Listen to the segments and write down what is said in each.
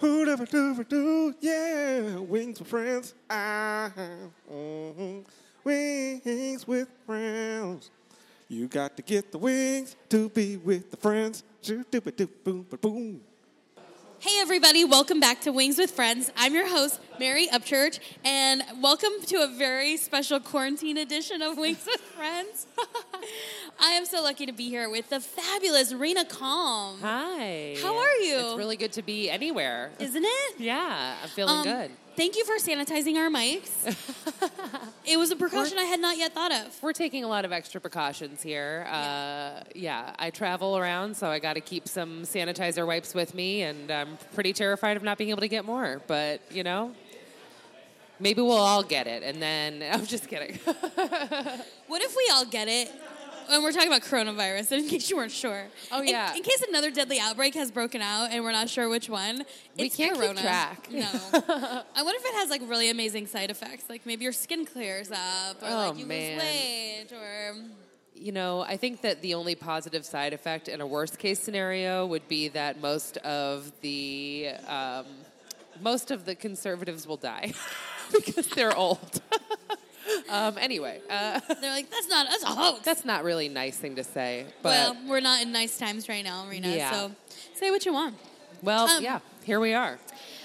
Who ever do for do? Yeah, wings with friends. Ah, mhm. wings with friends. You got to get the wings to be with the friends. Boom, ba, boom. Hey, everybody, welcome back to Wings with Friends. I'm your host, Mary Upchurch, and welcome to a very special quarantine edition of Wings with Friends. I am so lucky to be here with the fabulous Rena Calm. Hi. How are you? It's really good to be anywhere. Isn't it? yeah, I'm feeling Um, good. Thank you for sanitizing our mics. it was a precaution I had not yet thought of. We're taking a lot of extra precautions here. Uh, yeah, I travel around, so I got to keep some sanitizer wipes with me, and I'm pretty terrified of not being able to get more. But, you know, maybe we'll all get it, and then I'm just kidding. What if we all get it? And we're talking about coronavirus, in case you weren't sure. Oh, In- yeah. In, case another deadly outbreak has broken out and we're not sure which one, We can't keep corona. track. No. I wonder if it has like really amazing side effects, like maybe your skin clears up, or Oh, like you man. lose weight, or You know, I think that the only positive side effect in a worst case scenario would be that most of the um, most of the conservatives will die because they're old. Um, anyway, uh, they're like, "That's not that's a hoax." that's not really a nice thing to say. But well, we're not in nice times right now, Rena. Yeah. So say what you want. well, um, yeah, here we are.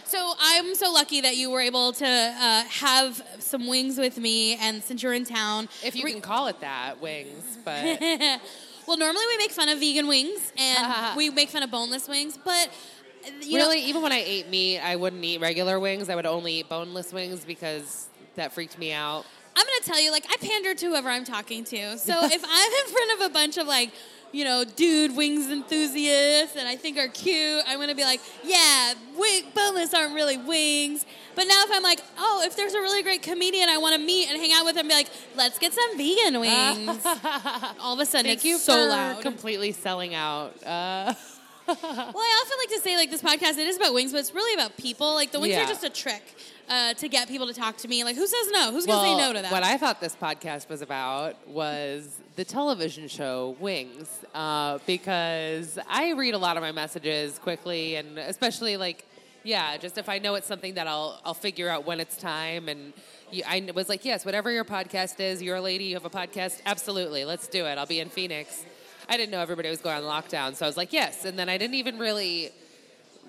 So I'm so lucky that you were able to uh, have some wings with me, and since you're in town, If you Re- can call it that, wings. But well, normally we make fun of vegan wings and we make fun of boneless wings, but uh, you really, know, even when I ate meat, I wouldn't eat regular wings. I would only eat boneless wings because that freaked me out. I'm gonna tell you, like, I pander to whoever I'm talking to. So if I'm in front of a bunch of like, you know, dude wings enthusiasts that I think are cute, I'm gonna be like, yeah, wing, boneless aren't really wings. But now if I'm like, oh, if there's a really great comedian I want to meet and hang out with and be like, let's get some vegan wings. All of a sudden, Thank it's you so for loud. completely selling out. Uh, Well, I often like to say like this podcast it is about wings, but it's really about people. Like the wings Yeah. are just a trick uh, to get people to talk to me. Like who says no? Who's gonna say no to that? What I thought this podcast was about was the television show Wings, uh, because I read a lot of my messages quickly, and especially like, yeah, just if I know it's something that I'll I'll figure out when it's time. And you, I was like, yes, whatever your podcast is, you're a lady, you have a podcast, absolutely, let's do it. I'll be in Phoenix. I didn't know everybody was going on lockdown, so I was like, yes. And then I didn't even really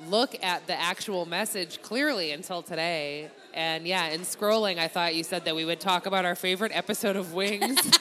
look at the actual message clearly until today. And yeah, in scrolling, I thought you said that we would talk about our favorite episode of Wings.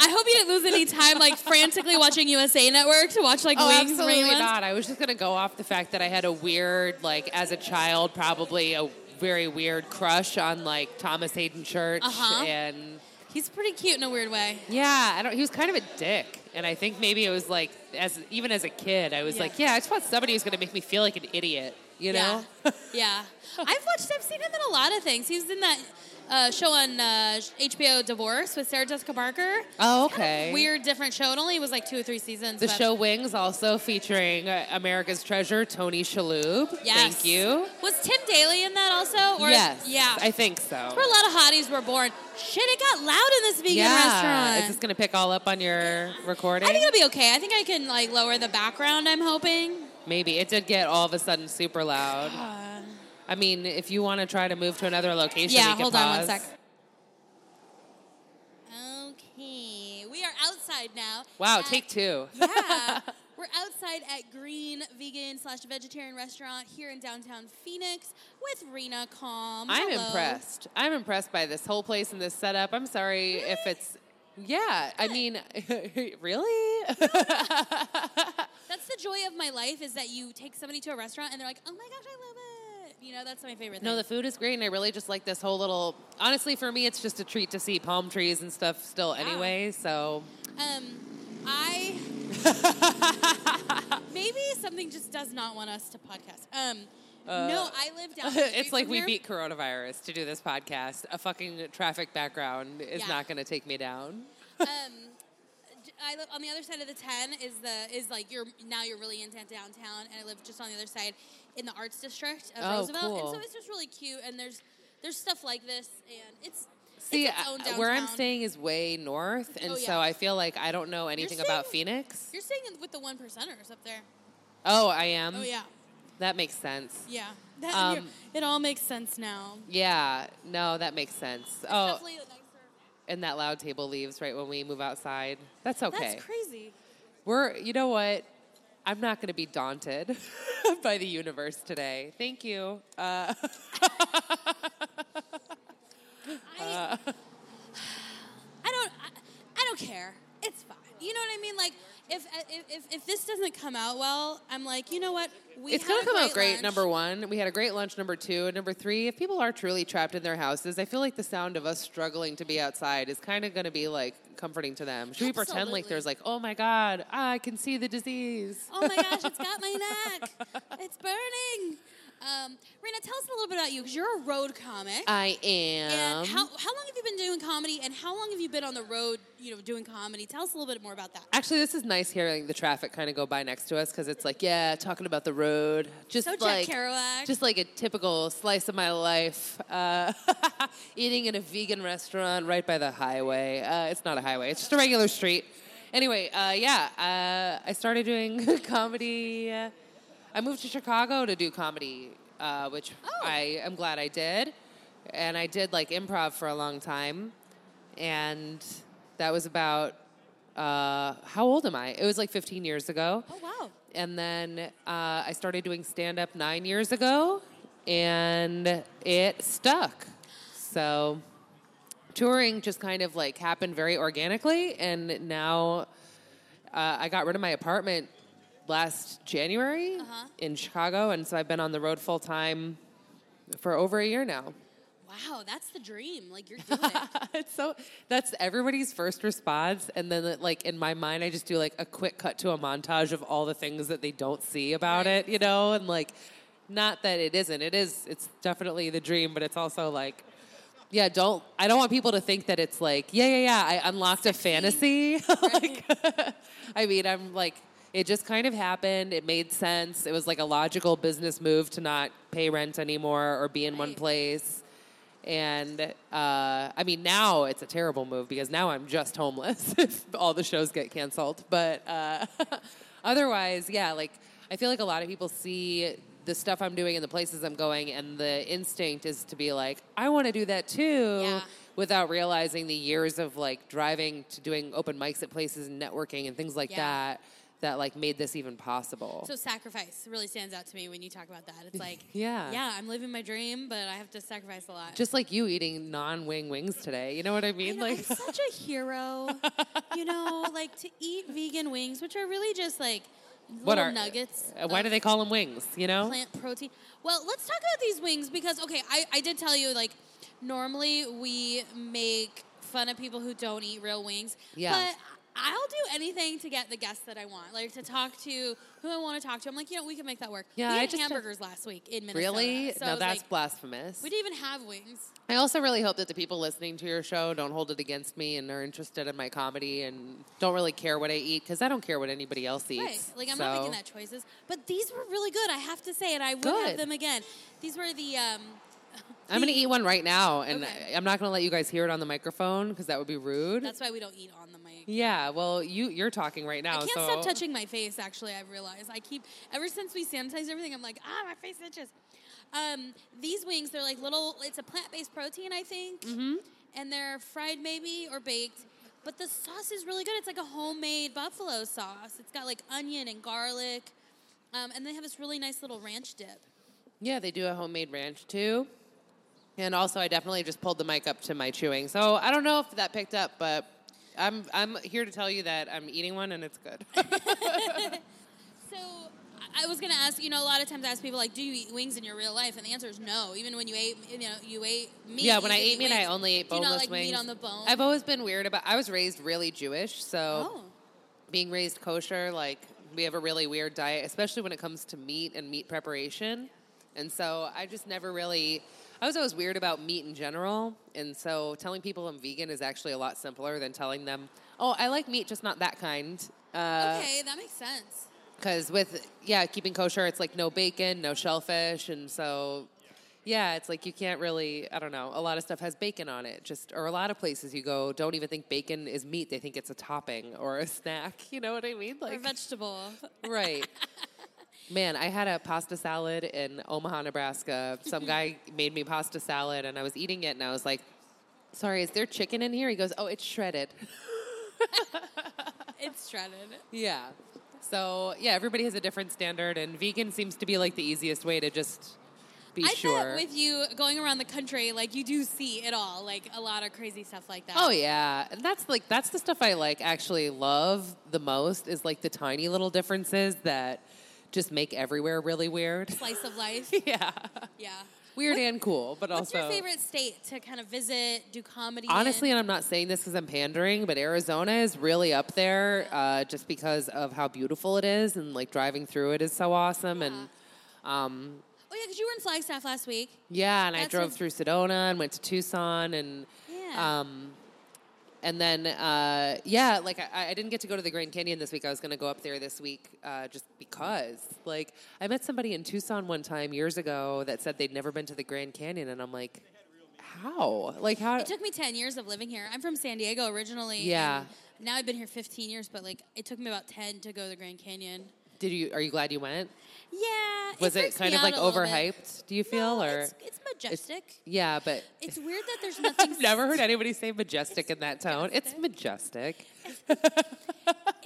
I hope you didn't lose any time like frantically watching USA Network to watch like oh, wings absolutely reruns. not. I was just going to go off the fact that I had a weird, like, as a child, probably a very weird crush on, like, Thomas Haden Church. Uh-huh. And He's pretty cute in a weird way. yeah, I don't, he was kind of a dick. And I think maybe it was like, as even as a kid, I was Yeah. like, yeah, I just want somebody who's going to make me feel like an idiot, you know? Yeah. yeah. I've watched. I've seen him in a lot of things. He's in that uh, show on uh, HBO, Divorce, with Sarah Jessica Parker. Oh, okay. weird, different show. It only was like two or three seasons. The but- show Wings also featuring uh, America's Treasure, Tony Shalhoub. Yes. Thank you. Was Tim Daly in that also? Or yes. Yeah. I think so. where a lot of hotties were born. Shit, it got loud in this vegan yeah. restaurant. Is this going to pick all up on your recording? I think it'll be okay. I think I can like lower the background. I'm hoping. Maybe. It did get all of a sudden super loud. I mean, if you want to try to move to another location, yeah, we can hold on one sec. Okay, we are outside now. Wow, at- take two. Yeah, we're outside at Green Vegan slash Vegetarian Restaurant here in downtown Phoenix with Rena Calm. I'm Hello. impressed. I'm impressed by this whole place and this setup. I'm sorry if it's. Yeah, I mean, really? That's the joy of my life is that you take somebody to a restaurant and they're like, "Oh my gosh, I love it." You know, that's my favorite thing. No, the food is great, and I really just like this whole little. Honestly, for me, it's just a treat to see palm trees and stuff still. Anyway, so Um, I maybe something just does not want us to podcast. Um, no, I live down. it's like we here. beat coronavirus to do this podcast. A fucking traffic background is Yeah. not going to take me down. um, I live on the other side of the ten. Is the is like you're now you're really into downtown, and I live just on the other side in the arts district of Oh, Roosevelt, and so it's just really cute. And there's there's stuff like this, and it's See, it's its where I'm staying is way north, and Oh, so. I feel like I don't know anything about Phoenix. You're staying with the one percenters up there. Oh, I am. Oh yeah. that makes sense. Yeah. That, Um, it all makes sense now. Yeah, no, that makes sense. Oh, Definitely the nicer. and that loud table leaves right when we move outside. That's okay. That's crazy. We're, you know what? I'm not going to be daunted by the universe today. Thank you. Uh, I, I don't. I, I don't care. It's fine. You know what I mean? Like, if uh, if if, if this doesn't come out well, I'm like, you know what? We it's going to come out great, lunch. number one. We had a great lunch, number two. And number three, if people are truly trapped in their houses, I feel like the sound of us struggling to be outside is kind of going to be like comforting to them. Should we pretend like there's like, oh my God, I can see the disease? Oh my gosh, it's got my neck. It's burning. Um, Rena, tell us a little bit about you because you're a road comic. I am. and how, how long have you been doing comedy and how long have you been on the road, you know, doing comedy? Tell us a little bit more about that. Actually, this is nice hearing the traffic kind of go by next to us because it's like, yeah, talking about the road, just So Jack like Kerouac. just like a typical slice of my life, uh, eating in a vegan restaurant right by the highway. Uh, it's not a highway; it's just a regular street. Anyway, uh, yeah, uh, I started doing comedy. I moved to Chicago to do comedy, uh, which Oh. I am glad I did, and I did like improv for a long time, and that was about. Uh, how old am I? It was like 15 years ago. oh wow. And then uh, I started doing stand up nine years ago, and it stuck. So touring just kind of like happened very organically, and now uh, I got rid of my apartment last January Uh-huh. in Chicago, and so I've been on the road full time for over a year now. Wow, that's the dream. Like you're doing it. it's so that's everybody's first response, and then like in my mind, I just do like a quick cut to a montage of all the things that they don't see about Right. it, you know, and like not that it isn't. It is. It's definitely the dream, but it's also like. Yeah, don't. I don't want people to think that it's like, yeah, yeah, yeah. I unlocked a fantasy. like, I mean, I'm like, it just kind of happened. It made sense. It was like a logical business move to not pay rent anymore or be in one place. And uh, I mean, now it's a terrible move because now I'm just homeless if all the shows get canceled. But uh, otherwise, yeah, like I feel like a lot of people see the stuff I'm doing and the places I'm going, and the instinct is to be like, I want to do that too. Yeah. Without realizing the years of like driving to doing open mics at places and networking and things like Yeah. that that like made this even possible. So sacrifice really stands out to me when you talk about that. It's like, Yeah. yeah, I'm living my dream, but I have to sacrifice a lot. Just like you eating non-wing wings today, you know what I I mean? know, like, I'm such a hero. you know, like to eat vegan wings, which are really just like what little are nuggets. uh, Why do they call them wings? You know? plant protein? Well, let's talk about these wings because okay, I, I did tell you like normally we make fun of people who don't eat real wings. Yeah. But I'll do anything to get the guests that I want, like to talk to who I want to talk to. I'm like, you know, we can make that work. Yeah, we I ate just- hamburgers last week in Minnesota. Really? So no, that's like, blasphemous. we didn't even have wings. I also really hope that the people listening to your show don't hold it against me and are interested in my comedy and don't really care what I eat because I don't care what anybody else eats. Right. Like I'm not making that choices. But these were really good, I have to say, and I would Good. have them again. These were the um I'm going to eat one right now, and Okay. I- I'm not going to let you guys hear it on the microphone because that would be rude. that's why we don't eat on the mic. yeah, well, you you're talking right now. I can't so stop touching my face. Actually, I've realized I keep ever since we sanitized everything. I'm like, ah, my face itches. Um, these wings, they're like little. It's a plant-based protein, I think, mm-hmm. and they're fried maybe or baked. But the sauce is really good. It's like a homemade buffalo sauce. It's got like onion and garlic, um, and they have this really nice little ranch dip. Yeah, they do a homemade ranch too. And also, I definitely just pulled the mic up to my chewing. So I don't know if that picked up, but I'm I'm here to tell you that I'm eating one and it's good. So I- was gonna ask. You know, a lot of times I ask people like, "Do you eat wings in your real life?" And the answer is no. Even when you ate, you know, you ate meat. yeah, when I ate eat meat, I only ate Do you boneless not like wings. meat on the bone? I've always been weird about. I was raised really Jewish, so oh. being raised kosher, like we have a really weird diet, especially when it comes to meat and meat preparation. And so I just never really. I was always weird about meat in general, and so telling people I'm vegan is actually a lot simpler than telling them, "Oh, I like meat, just not that kind." Uh, Okay, that makes sense. Because with yeah, keeping kosher, it's like no bacon, no shellfish, and so yeah, it's like you can't really. I don't know. A lot of stuff has bacon on it. Just or a lot of places you go don't even think bacon is meat. They think it's a topping or a snack. You know what I mean? Or Like vegetable. right. Man, I had a pasta salad in Omaha, Nebraska. Some guy made me pasta salad, and I was eating it, and I was like, "Sorry, is there chicken in here?" He goes, "Oh, it's shredded." It's shredded. Yeah. So yeah, everybody has a different standard, and vegan seems to be like the easiest way to just be I sure. with you going around the country, like you do see it all, like a lot of crazy stuff like that. Oh yeah, and that's like that's the stuff I like actually love the most is like the tiny little differences that just make everywhere really weird. Slice of life. yeah, yeah. weird and cool, but What's also What's your favorite state to kind of visit, do comedy? Honestly, in? and I'm not saying this because I'm pandering, but Arizona is really up there uh, just because of how beautiful it is, and like driving through it is so awesome. And um, oh yeah, because you were in Flagstaff last week. yeah, and I drove through Sedona and went to Tucson, and Yeah. um, and then uh, yeah, like I, I didn't get to go to the Grand Canyon this week. I was going to go up there this week uh, just because. Like I met somebody in Tucson one time years ago that said they'd never been to the Grand Canyon, and I'm like, how? Like how? It took me 10 years of living here. I'm from San Diego originally. Yeah. Now I've been here 15 years, but like it took me about 10 to go to the Grand Canyon. Did you? Are you glad you went? Yeah. Was it, freaks kind of like overhyped? Do you feel No, or it's, it's majestic. yeah? But It's, weird that there's nothing. I've never heard anybody say majestic in that tone. It's majestic.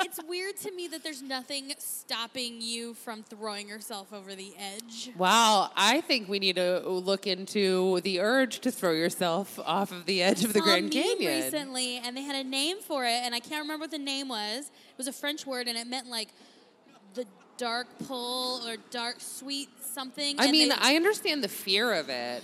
it's weird to me that there's nothing stopping you from throwing yourself over the edge. Wow, I think we need to look into the urge to throw yourself off of the edge of the Grand Canyon. recently, and they had a name for it, and I can't remember what the name was. It was a French word, and it meant like dark pull or dark sweet something. I mean, I understand the fear of it.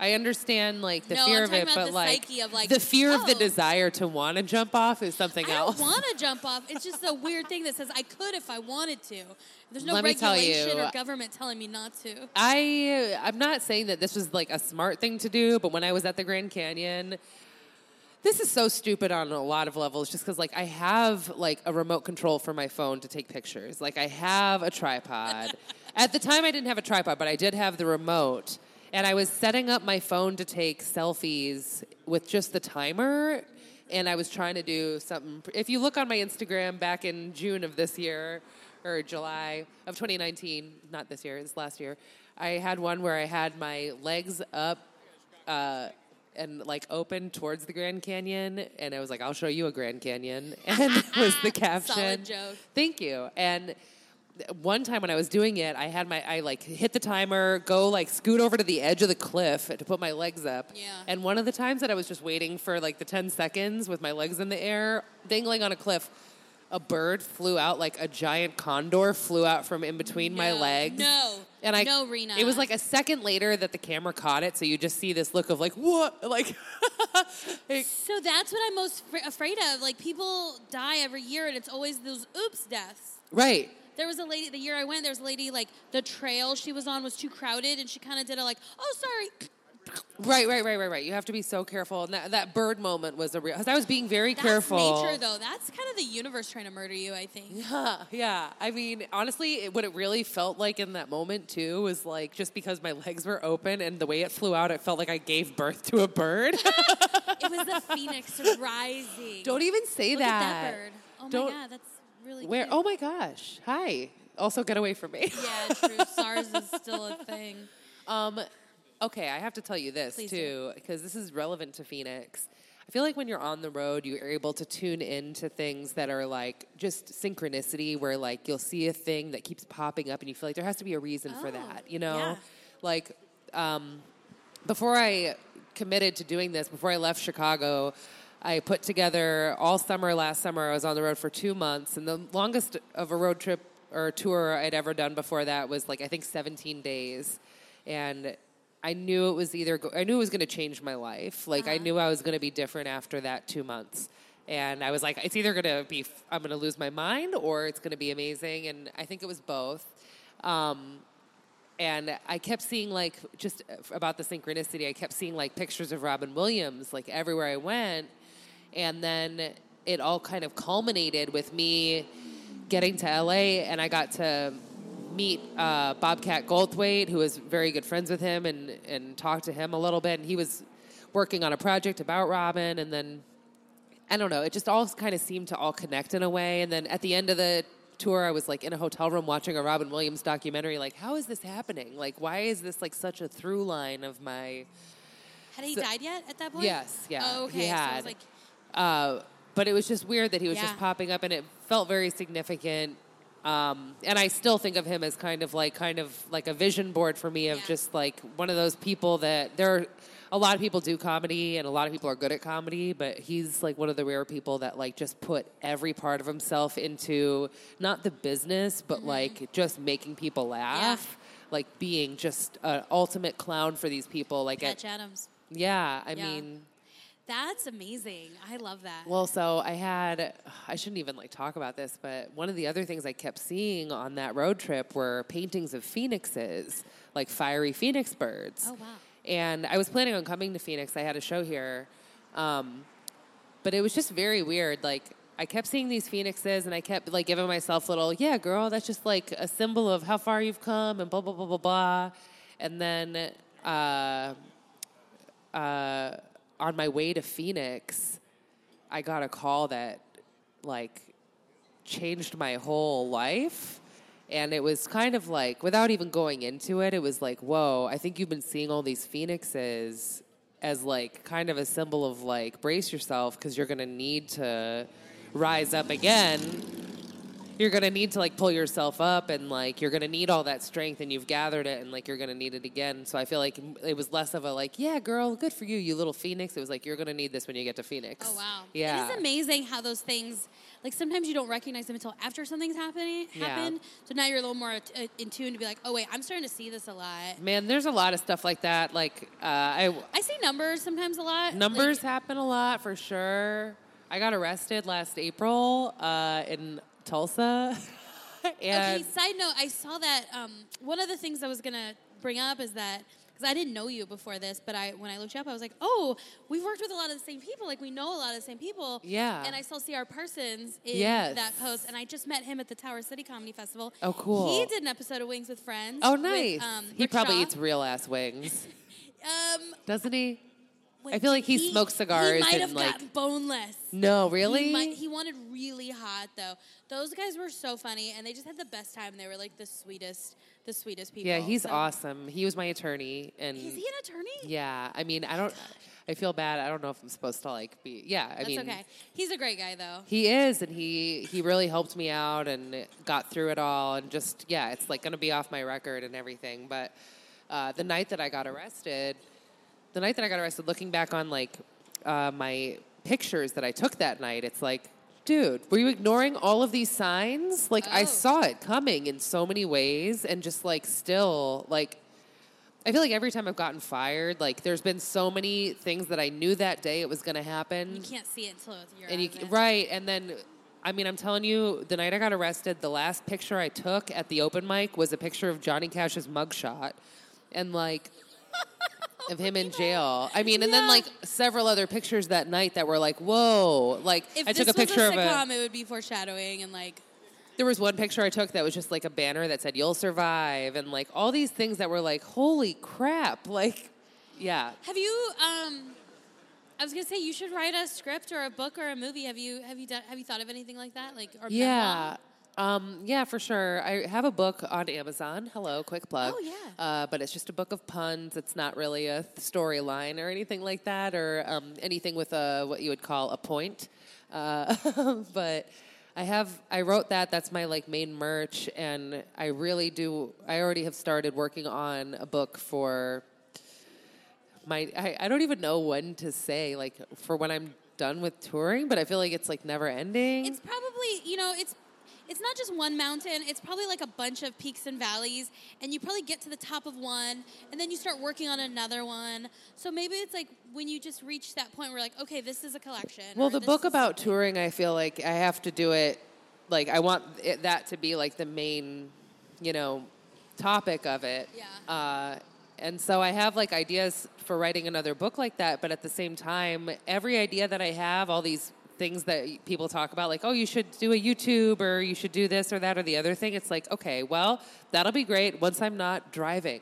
I understand like the No, fear of it, about but the like, psyche of, like, the fear of the oh. desire to want to jump off is something I else. don't want to jump off. It's just a weird thing that says I could if I wanted to. There's no Let regulation you, or government telling me not to. I I'm not saying that this was like a smart thing to do, but when I was at the Grand Canyon, this is so stupid on a lot of levels just because like I have like a remote control for my phone to take pictures. Like I have a tripod. at the time I didn't have a tripod, but I did have the remote. And I was setting up my phone to take selfies with just the timer. And I was trying to do something. If you look on my Instagram back in June of this year, or July of 2019, not this year, it's last year, I had one where I had my legs up uh, and like open towards the Grand Canyon, and I was like, "I'll show you a Grand Canyon," and that was the caption. Solid joke. Thank you. And one time when I was doing it, I had my I like hit the timer, go like scoot over to the edge of the cliff to put my legs up. Yeah. And one of the times that I was just waiting for like the ten seconds with my legs in the air, dangling on a cliff. A bird flew out like a giant condor flew out from in between my legs. no, and I no, Rena. It was like a second later that the camera caught it, so you just see this look of like what, like, like, So that's what I'm most fr- afraid of. Like people die every year, and it's always those oops deaths. right. There was a lady the year I went. There was a lady like the trail she was on was too crowded, and she kind of did a like, oh sorry. Right, right, right, right, right. You have to be so careful. And that, that bird moment was a real. Because I was being very That's careful. nature though. That's kind of the universe trying to murder you. I think. Yeah, yeah. I mean, honestly, it, what it really felt like in that moment too was like just because my legs were open and the way it flew out, it felt like I gave birth to a bird. It was the phoenix rising. Don't even say Look that. at that bird. Oh Don't- my god, that's really Where? cute. Oh my gosh! Hi. Also, get away from me. Yeah, true. SARS is still a thing. Um, okay, I have to tell you this Please too, because this is relevant to Phoenix. I feel like when you're on the road, you're able to tune into things that are like just synchronicity, where like you'll see a thing that keeps popping up, and you feel like there has to be a reason for Oh, that. You know, yeah. like um, before I committed to doing this, before I left Chicago, I put together all summer last summer. I was on the road for two months, and the longest of a road trip or tour I'd ever done before that was like I think 17 days, and I knew it was either go- I knew it was going to change my life. Like I knew I was going to be different after that two months. And I was like, it's either going to be, f- I'm going to lose my mind or it's going to be amazing. And I think it was both. Um, and I kept seeing like just about the synchronicity. I kept seeing like pictures of Robin Williams like everywhere I went, and then it all kind of culminated with me getting to LA, and I got to meet uh, Bobcat Goldthwait, who was very good friends with him, and and talk to him a little bit. And he was working on a project about Robin, and then I don't know. It just all kind of seemed to all connect in a way. And then at the end of the tour, I was like in a hotel room watching a Robin Williams documentary. Like, how is this happening? Like, why is this like such a through line of my? Had he So- died yet at that point? Yes, yeah, Oh, okay. he So it had. was like, Uh, but it was just weird that he was just popping up, and it felt very significant. Um, and I still think of him as kind of like kind of like a vision board for me of Yeah. just like one of those people that there are a lot of people do comedy and a lot of people are good at comedy, but he's like one of the rare people that like just put every part of himself into not the business, but like just making people laugh. Like being just an ultimate clown for these people. Like, at, Patch Adams. yeah, I Yeah. mean, That's amazing. I love that. well, so I had, I shouldn't even like talk about this, but one of the other things I kept seeing on that road trip were paintings of phoenixes, like fiery phoenix birds. Oh, wow. And I was planning on coming to Phoenix. I had a show here. Um, but it was just very weird. Like, I kept seeing these phoenixes and I kept like giving myself little, yeah, girl, that's just like a symbol of how far you've come and blah, blah, blah, blah, blah. And then, uh, uh, on my way to Phoenix, I got a call that like changed my whole life. And it was kind of like, without even going into it, it was like, whoa, I think you've been seeing all these phoenixes as like kind of a symbol of like, brace yourself because you're going to need to rise up again you're gonna need to like pull yourself up and like you're gonna need all that strength and you've gathered it and like you're gonna need it again so i feel like it was less of a like yeah girl good for you you little phoenix it was like you're gonna need this when you get to phoenix Oh wow! yeah it is amazing how those things, like sometimes you don't recognize them until after something's happening. Yeah. Happened. So now you're a little more uh, in tune to be like, oh wait, I'm starting to see this a lot. man there's a lot of stuff like that like uh, i I see numbers sometimes a lot. numbers Like, happen a lot for sure i got arrested last april uh, in tulsa and okay. Side note: I saw that. Um, one of the things I was gonna bring up is that because I didn't know you before this, but I when I looked you up, I was like, oh, we've worked with a lot of the same people. Like we know a lot of the same people. Yeah. And I saw C.R. Parsons in Yes. that post, and I just met him at the Tower City Comedy Festival. Oh, cool. He did an episode of Wings with Friends. oh with, nice um, he Rick probably Shaw. eats real ass wings Um, doesn't he I feel like he did smokes cigars He might and, have like- gotten boneless. no really He, might, he wanted really hot though. Those guys were so funny, and they just had the best time. They were like the sweetest, the sweetest people. Yeah, he's So- awesome. He was my attorney, and Is he an attorney? yeah, I mean, I don't, I feel bad. I don't know if I'm supposed to like be. Yeah, I That's mean, okay. He's a great guy though. he is, and he he really helped me out and got through it all, and just yeah, it's like gonna be off my record and everything. But uh, the night that I got arrested, the night that I got arrested, looking back on like uh, my pictures that I took that night, it's like. Dude, were you ignoring all of these signs? Like I Oh. saw it coming in so many ways and just like still like I feel like every time I've gotten fired, like there's been so many things that I knew that day it was going to happen. You can't see it until you're and you it. right, and then I mean, I'm telling you, the night I got arrested, the last picture I took at the open mic was a picture of Johnny Cash's mugshot, and like of him in jail. I mean, and then like several other pictures that night that were like, whoa! Like If I this took a picture was of a a. it would be foreshadowing and like. There was one picture I took that was just like a banner that said "You'll survive" and like all these things that were like, holy crap! Like, yeah. Have you? Um, I was gonna say you should write a script or a book or a movie. Have you? Have you done? Have you thought of anything like that? Like or Yeah. Um, yeah, for sure. I have a book on Amazon. Hello, quick plug. Oh, yeah. Uh, but it's just a book of puns. It's not really a storyline or anything like that, or um, anything with a what you would call a point. Uh, but I have I wrote that. That's my like main merch, and I really do. I already have started working on a book for my I, I don't even know when to say like for when I'm done with touring, but I feel like it's like never ending. It's probably you know it's it's not just one mountain. It's probably like a bunch of peaks and valleys, and you probably get to the top of one, and then you start working on another one. So maybe it's like when you just reach that point where like, okay, this is a collection. well, the book about something. touring, I feel like I have to do it. Like I want it, that to be like the main, you know, topic of it. Yeah. Uh, and so I have like ideas for writing another book like that, but at the same time, every idea that I have, all these things that people talk about, like, oh, you should do a YouTube or you should do this or that or the other thing. It's like, okay, well, that'll be great once I'm not driving,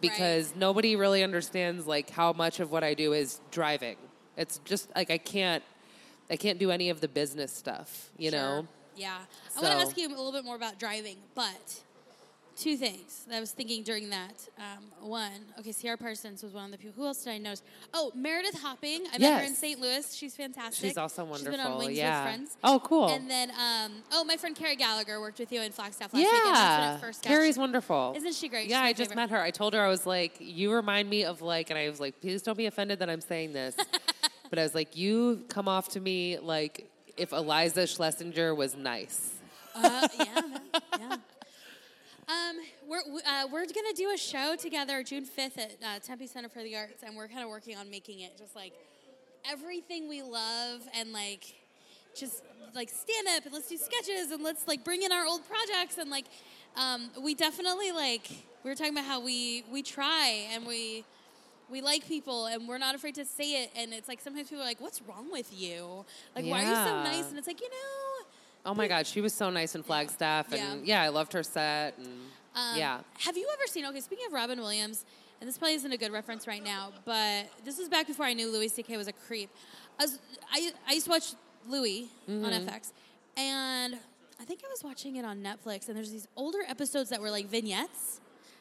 because nobody really understands like how much of what I do is driving. It's just like I can't, I can't do any of the business stuff, you Sure. know. Yeah. I want to ask you a little bit more about driving, but two things that I was thinking during that. Um, one, okay, C.R. Parsons was one of the people. Who else did I notice? Oh, Meredith Hopping. I met her in St. Louis. She's fantastic. She's also wonderful. She's been on Wings yeah. with Friends. Oh, cool. And then, um, oh, my friend Carrie Gallagher worked with you in Flagstaff last week. that's when Yeah, first got- Carrie's wonderful. Isn't she great? Yeah, I just favorite. met her. I told her I was like, you remind me of like, and I was like, please don't be offended that I'm saying this, but I was like, you come off to me like if Iliza Shlesinger was nice. Uh, yeah, yeah. Um, we're we- uh, we're gonna do a show together June fifth at uh, Tempe Center for the Arts, and we're kind of working on making it just like everything we love, and like just like stand up and let's do sketches and let's like bring in our old projects and like um, we definitely like we were talking about how we we try and we we like people and we're not afraid to say it and it's like sometimes people are like what's wrong with you like why are you so Yeah. nice and it's like you know Oh my God, she was so nice in Flagstaff, and yeah, I loved her set, and Um, yeah, Have you ever seen? Okay, speaking of Robin Williams, and this probably isn't a good reference right now, but this was back before I knew Louis C.K. was a creep. I, was, I, I used to watch Louis on Mm-hmm. FX, and I think I was watching it on Netflix, and there's these older episodes that were like vignettes.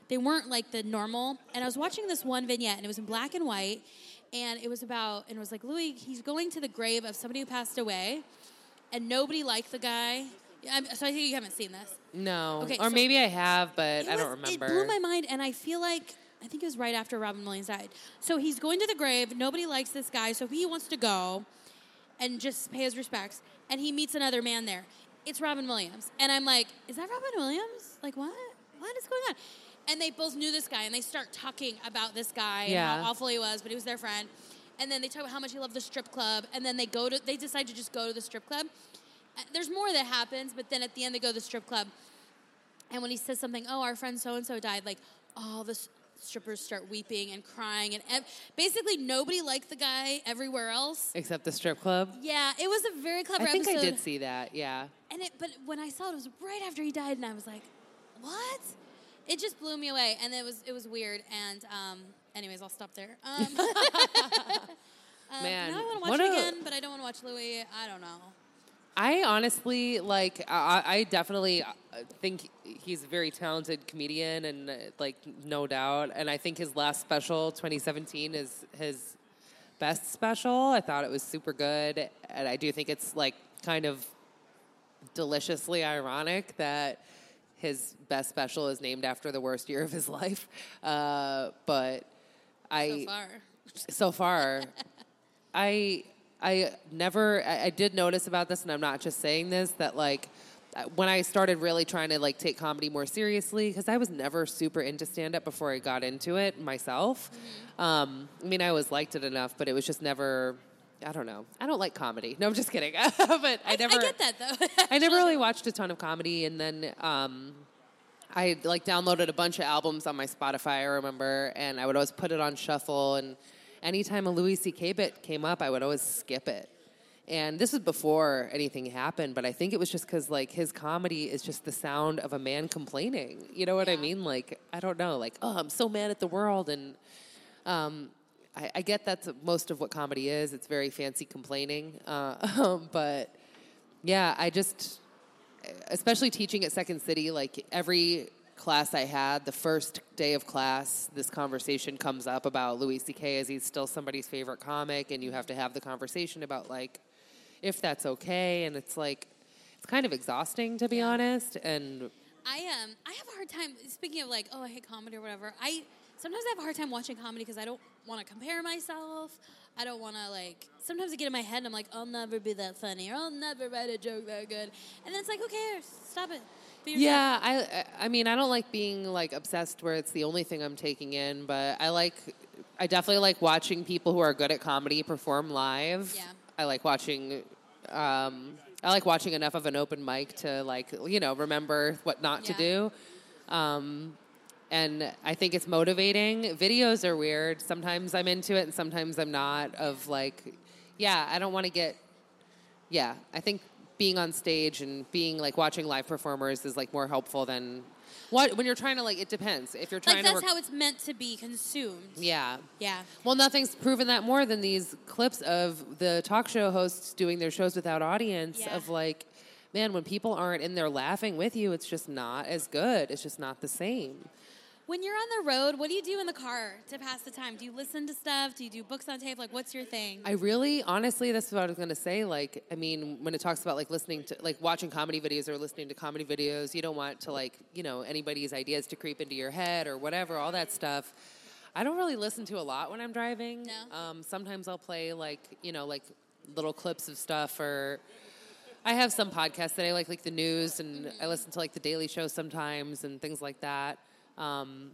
They weren't like the normal, and I was watching this one vignette, and it was in black and white, and it was about, and it was like Louis, he's going to the grave of somebody who passed away, and nobody liked the guy. I'm, so I think you haven't seen this. no, Okay, or so- maybe I have, but I don't remember. It blew my mind, and I feel like I think it was right after Robin Williams died. So he's going to the grave. Nobody likes this guy, so he wants to go and just pay his respects. And he meets another man there. It's Robin Williams, and I'm like, is that Robin Williams? Like what? What is going on? And they both knew this guy, and they start talking about this guy Yeah. and how awful he was, but he was their friend. And then they talk about how much he loved the strip club, and then they go to they decide to just go to the strip club. Uh, There's more that happens, but then at the end they go to the strip club. And when he says something, oh, our friend so and so died, like all the strippers start weeping and crying, and ev- basically nobody liked the guy everywhere else. Except the strip club. Yeah, it was a very clever I think episode. I did see that. Yeah. And it, but when I saw it, it was right after he died, and I was like, what? It just blew me away, and it was it was weird. And um, anyways, I'll stop there. Um, um, Man, now I want to watch what it a- again, but I don't want to watch Louis. I don't know. I honestly like. I, I definitely uh, think he's a very talented comedian, and uh, like no doubt. And I think his last special, 2017, is his best special. I thought it was super good, and I do think it's like kind of deliciously ironic that his best special is named after the worst year of his life. Uh, but I So far, so far. I i never I, I did notice about this and i'm not just saying this that like uh, when i started really trying to like take comedy more seriously because i was never super into stand-up before i got into it myself. Um, i mean i always liked it enough but it was just never i don't know. I don't like comedy. No i'm just kidding. But i, never I get that though. I never really watched a ton of comedy, and then um, I like downloaded a bunch of albums on my Spotify. I remember, and I would always put it on shuffle. And anytime a Louis C.K. bit came up, I would always skip it. And this was before anything happened, but I think it was just because like his comedy is just the sound of a man complaining. You know what I mean? Like I don't know, like oh, I'm so mad at the world, and um, I, I get that's most of what comedy is. It's very fancy complaining, uh, but yeah, I just, especially teaching at Second City, like every class I had, the first day of class, this conversation comes up about Louis C.K. as he's still somebody's favorite comic, and you have to have the conversation about like if that's okay, and it's like it's kind of exhausting to be Yeah. honest, and I um I have a hard time speaking of like oh I hate comedy or whatever. I sometimes I have a hard time watching comedy because I don't want to compare myself. I don't want to like. Sometimes I get in my head and I'm like I'll never be that funny or I'll never write a joke that good. And then it's like okay, stop it. Yeah, I I mean I don't like being like obsessed where it's the only thing I'm taking in, but I like I definitely like watching people who are good at comedy perform live. Yeah. I like watching um I like watching enough of an open mic to like you know remember what not to do. Um and I think it's motivating. Videos are weird. Sometimes I'm into it and sometimes I'm not of like yeah, I don't want to get yeah, I think being on stage and being like watching live performers is like more helpful than what when you're trying to like it depends. If you're trying to Like to that's how it's meant to be consumed. yeah. Yeah. Well, nothing's proven that more than these clips of the talk show hosts doing their shows without audience Yeah. of like man, when people aren't in there laughing with you, it's just not as good. It's just not the same. When you're on the road, what do you do in the car to pass the time? Do you listen to stuff? Do you do books on tape? Like, what's your thing? I really, honestly, that's what I was going to say. Like, I mean, when it talks about like listening to, like watching comedy videos or listening to comedy videos, you don't want to like, you know, anybody's ideas to creep into your head or whatever, all that stuff. I don't really listen to a lot when I'm driving. No? Um, sometimes I'll play like, you know, like little clips of stuff or I have some podcasts that I like, like the news, and I listen to like the Daily Show sometimes and things like that. Um,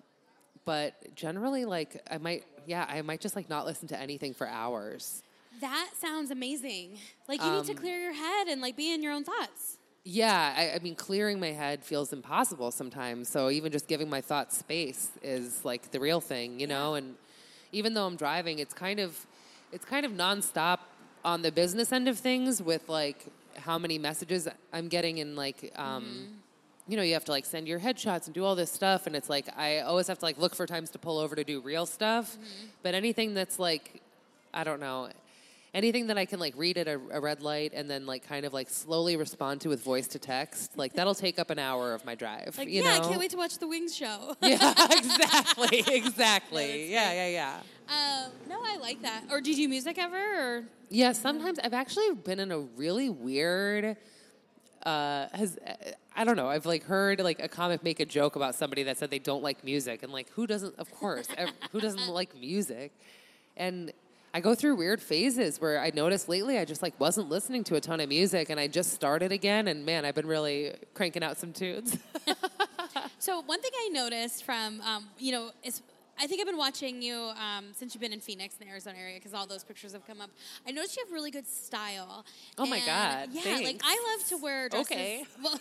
but generally, like I might, yeah, I might just like not listen to anything for hours. that sounds amazing. Like, you need to Um, clear your head and like be in your own thoughts. Yeah, I, I mean, clearing my head feels impossible sometimes. So even just giving my thoughts space is like the real thing, you know. And even though I'm driving, it's kind of it's kind of nonstop on the business end of things with like how many messages I'm getting and like. Um, You know, you have to like send your headshots and do all this stuff, and it's like I always have to like look for times to pull over to do real stuff. But anything that's like, I don't know, anything that I can like read at a, a red light and then like kind of like slowly respond to with voice to text, like that'll take up an hour of my drive. Like, you yeah, know? I can't wait to watch the Wings show. Yeah, exactly, exactly. yeah, yeah, yeah. um, no, I like that. Or did you do music ever? Or Yeah, sometimes I've actually been in a really weird. Uh, has I don't know. I've like heard like a comic make a joke about somebody that said they don't like music, and like who doesn't? Of course, ev- who doesn't like music? And I go through weird phases where I noticed lately I just like wasn't listening to a ton of music, and I just started again, and man, I've been really cranking out some tunes. So one thing I noticed from, um, you know, I think I've been watching you um, since you've been in Phoenix, in the Arizona area, because all those pictures have come up. I noticed you have really good style. Oh my God, Yeah, like. I love to wear dresses. Okay. Well,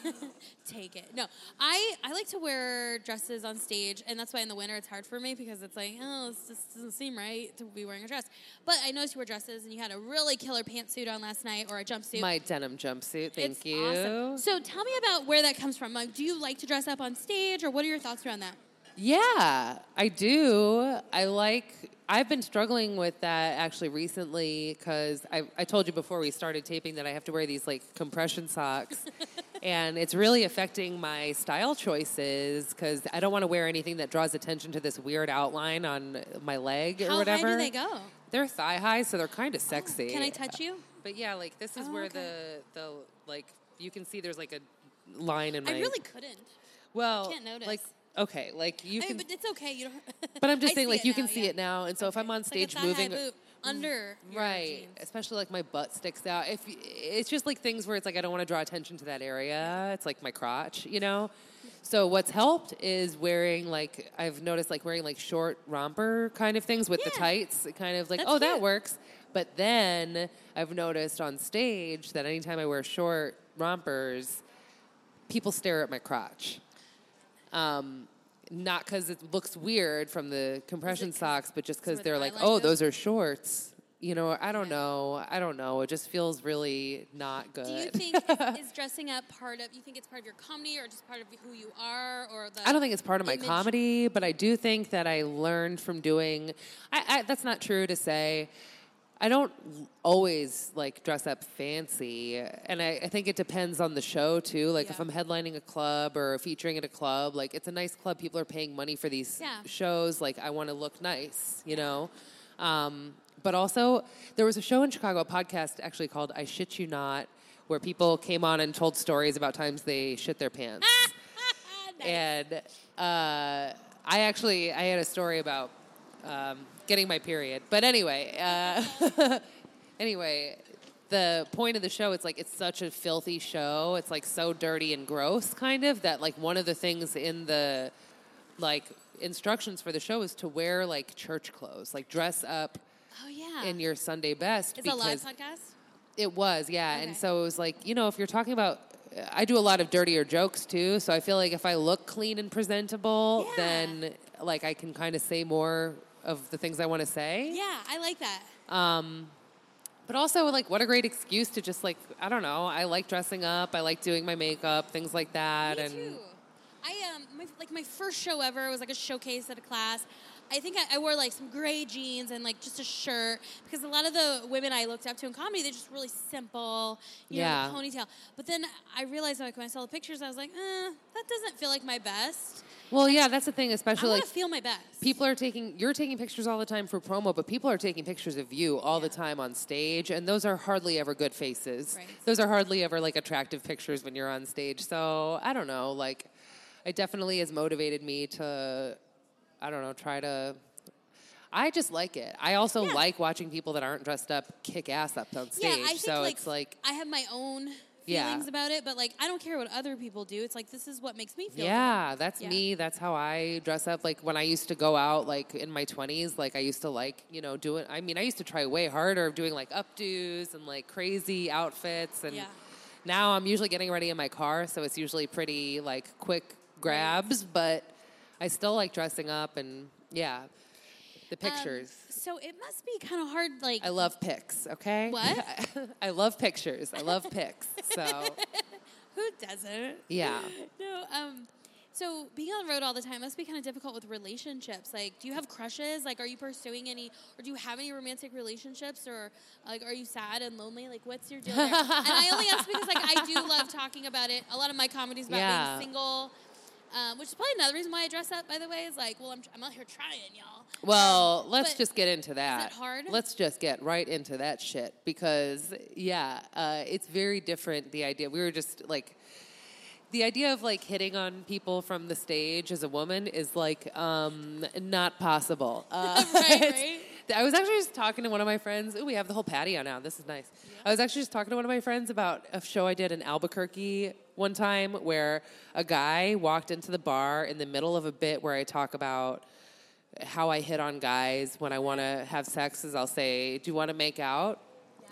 take it. No, I I like to wear dresses on stage, and that's why in the winter it's hard for me because it's like, oh, this just doesn't seem right to be wearing a dress. But I noticed you wear dresses, and you had a really killer pantsuit on last night or a jumpsuit. My denim jumpsuit, thank It's you. awesome. So tell me about where that comes from. Like, do you like to dress up on stage, or what are your thoughts around that? Yeah, I do. I like. I've been struggling with that actually recently because I, I told you before we started taping that I have to wear these like compression socks, and it's really affecting my style choices because I don't want to wear anything that draws attention to this weird outline on my leg or How whatever. high do they go? They're thigh high, so they're kind of oh, sexy. Can I touch you? But yeah, like this is Oh, where okay. the the like you can see there's like a line in my. I really couldn't. well I can't notice. like okay, like you I can mean, but it's okay. You don't. but I'm just I saying, like, you can see yeah. it now, and so if I'm on It's like stage moving, boot uh, under mm, right, jeans. especially like my butt sticks out. If it's just like things where it's like I don't want to draw attention to that area. It's like my crotch, you know. So what's helped is wearing like I've noticed like wearing like short romper kind of things with the tights, It kind of like That's oh that works. But then I've noticed on stage that anytime I wear short rompers, people stare at my crotch. Um, not because it looks weird from the compression socks, but just because they're like, oh, those are shorts. You know, I don't know. I don't know. It just feels really not good. Do you think is, is dressing up part of? You think it's part of your comedy, or just part of who you are, or the? I don't think it's part of my image? comedy, but I do think that I learned from doing. I, I, that's not true to say. I don't always like dress up fancy, and I, I think it depends on the show too. Like if I'm headlining a club or featuring at a club, like it's a nice club. People are paying money for these Yeah. shows. Like I want to look nice, you know. Um, but also, there was a show in Chicago, a podcast actually called "I Shit You Not," where people came on and told stories about times they shit their pants. Nice. and uh, I actually I had a story about um, getting my period. But anyway, uh, anyway, the point of the show it's like it's such a filthy show. It's like so dirty and gross, kind of that like one of the things in the like instructions for the show is to wear like church clothes, like dress up oh yeah. in your Sunday best Is a live podcast? it was, yeah. And so it was like, you know, if you're talking about, I do a lot of dirtier jokes too. So I feel like if I look clean and presentable, Yeah. then like I can kind of say more of the things I want to say. Yeah, I like that. Um, but also, like, what a great excuse to just like, I don't know. I like dressing up. I like doing my makeup, things like that. Me and too. I um my, like my first show ever was like a showcase at a class. I think I, I wore like some gray jeans and like just a shirt because a lot of the women I looked up to in comedy they're just really simple, you Yeah. know, ponytail. But then I realized like when I saw the pictures, I was like, eh, that doesn't feel like my best. Well, yeah, that's the thing, especially want like feel my best. people are taking you're taking pictures all the time for promo, but people are taking pictures of you all the time on stage, and those are hardly ever good faces. Right. Those are hardly ever like attractive pictures when you're on stage. So I don't know, like it definitely has motivated me to I don't know, try to I just like it. I also Yeah. like watching people that aren't dressed up kick ass up on stage. Yeah, I think so like, it's like I have my own Yeah. feelings about it, but like I don't care what other people do. It's like this is what makes me feel. Yeah, good. that's Yeah. me. That's how I dress up. Like when I used to go out, like in my twenties, like I used to like, you know, do it. I mean, I used to try way harder of doing like updos and like crazy outfits, and Yeah. now I'm usually getting ready in my car, so it's usually pretty like quick grabs. But I still like dressing up, and yeah, the Um, pictures. so it must be kind of hard. Like I love pics. Okay. What? I love pictures. I love pics. So who doesn't? yeah. No. Um. So being on the road all the time must be kind of difficult with relationships. Like, do you have crushes? Like, are you pursuing any, or do you have any romantic relationships, or like, are you sad and lonely? Like, what's your deal? And I only ask because like I do love talking about it. A lot of my comedies about Yeah. being single. Um, which is probably another reason why I dress up, by the way, is like, well, I'm, I'm out here trying, y'all. Well, Um, let's just get into that. hard? Let's just get right into that shit because, yeah, uh, it's very different. The idea we were just like, the idea of like hitting on people from the stage as a woman is like um, not possible. Uh, Right, right. I was actually just talking to one of my friends. Ooh, we have the whole patio now. This is nice. I was actually just talking to one of my friends about a show I did in Albuquerque one time where a guy walked into the bar in the middle of a bit where I talk about how I hit on guys when I want to have sex is I'll say, "Do you want to make out?"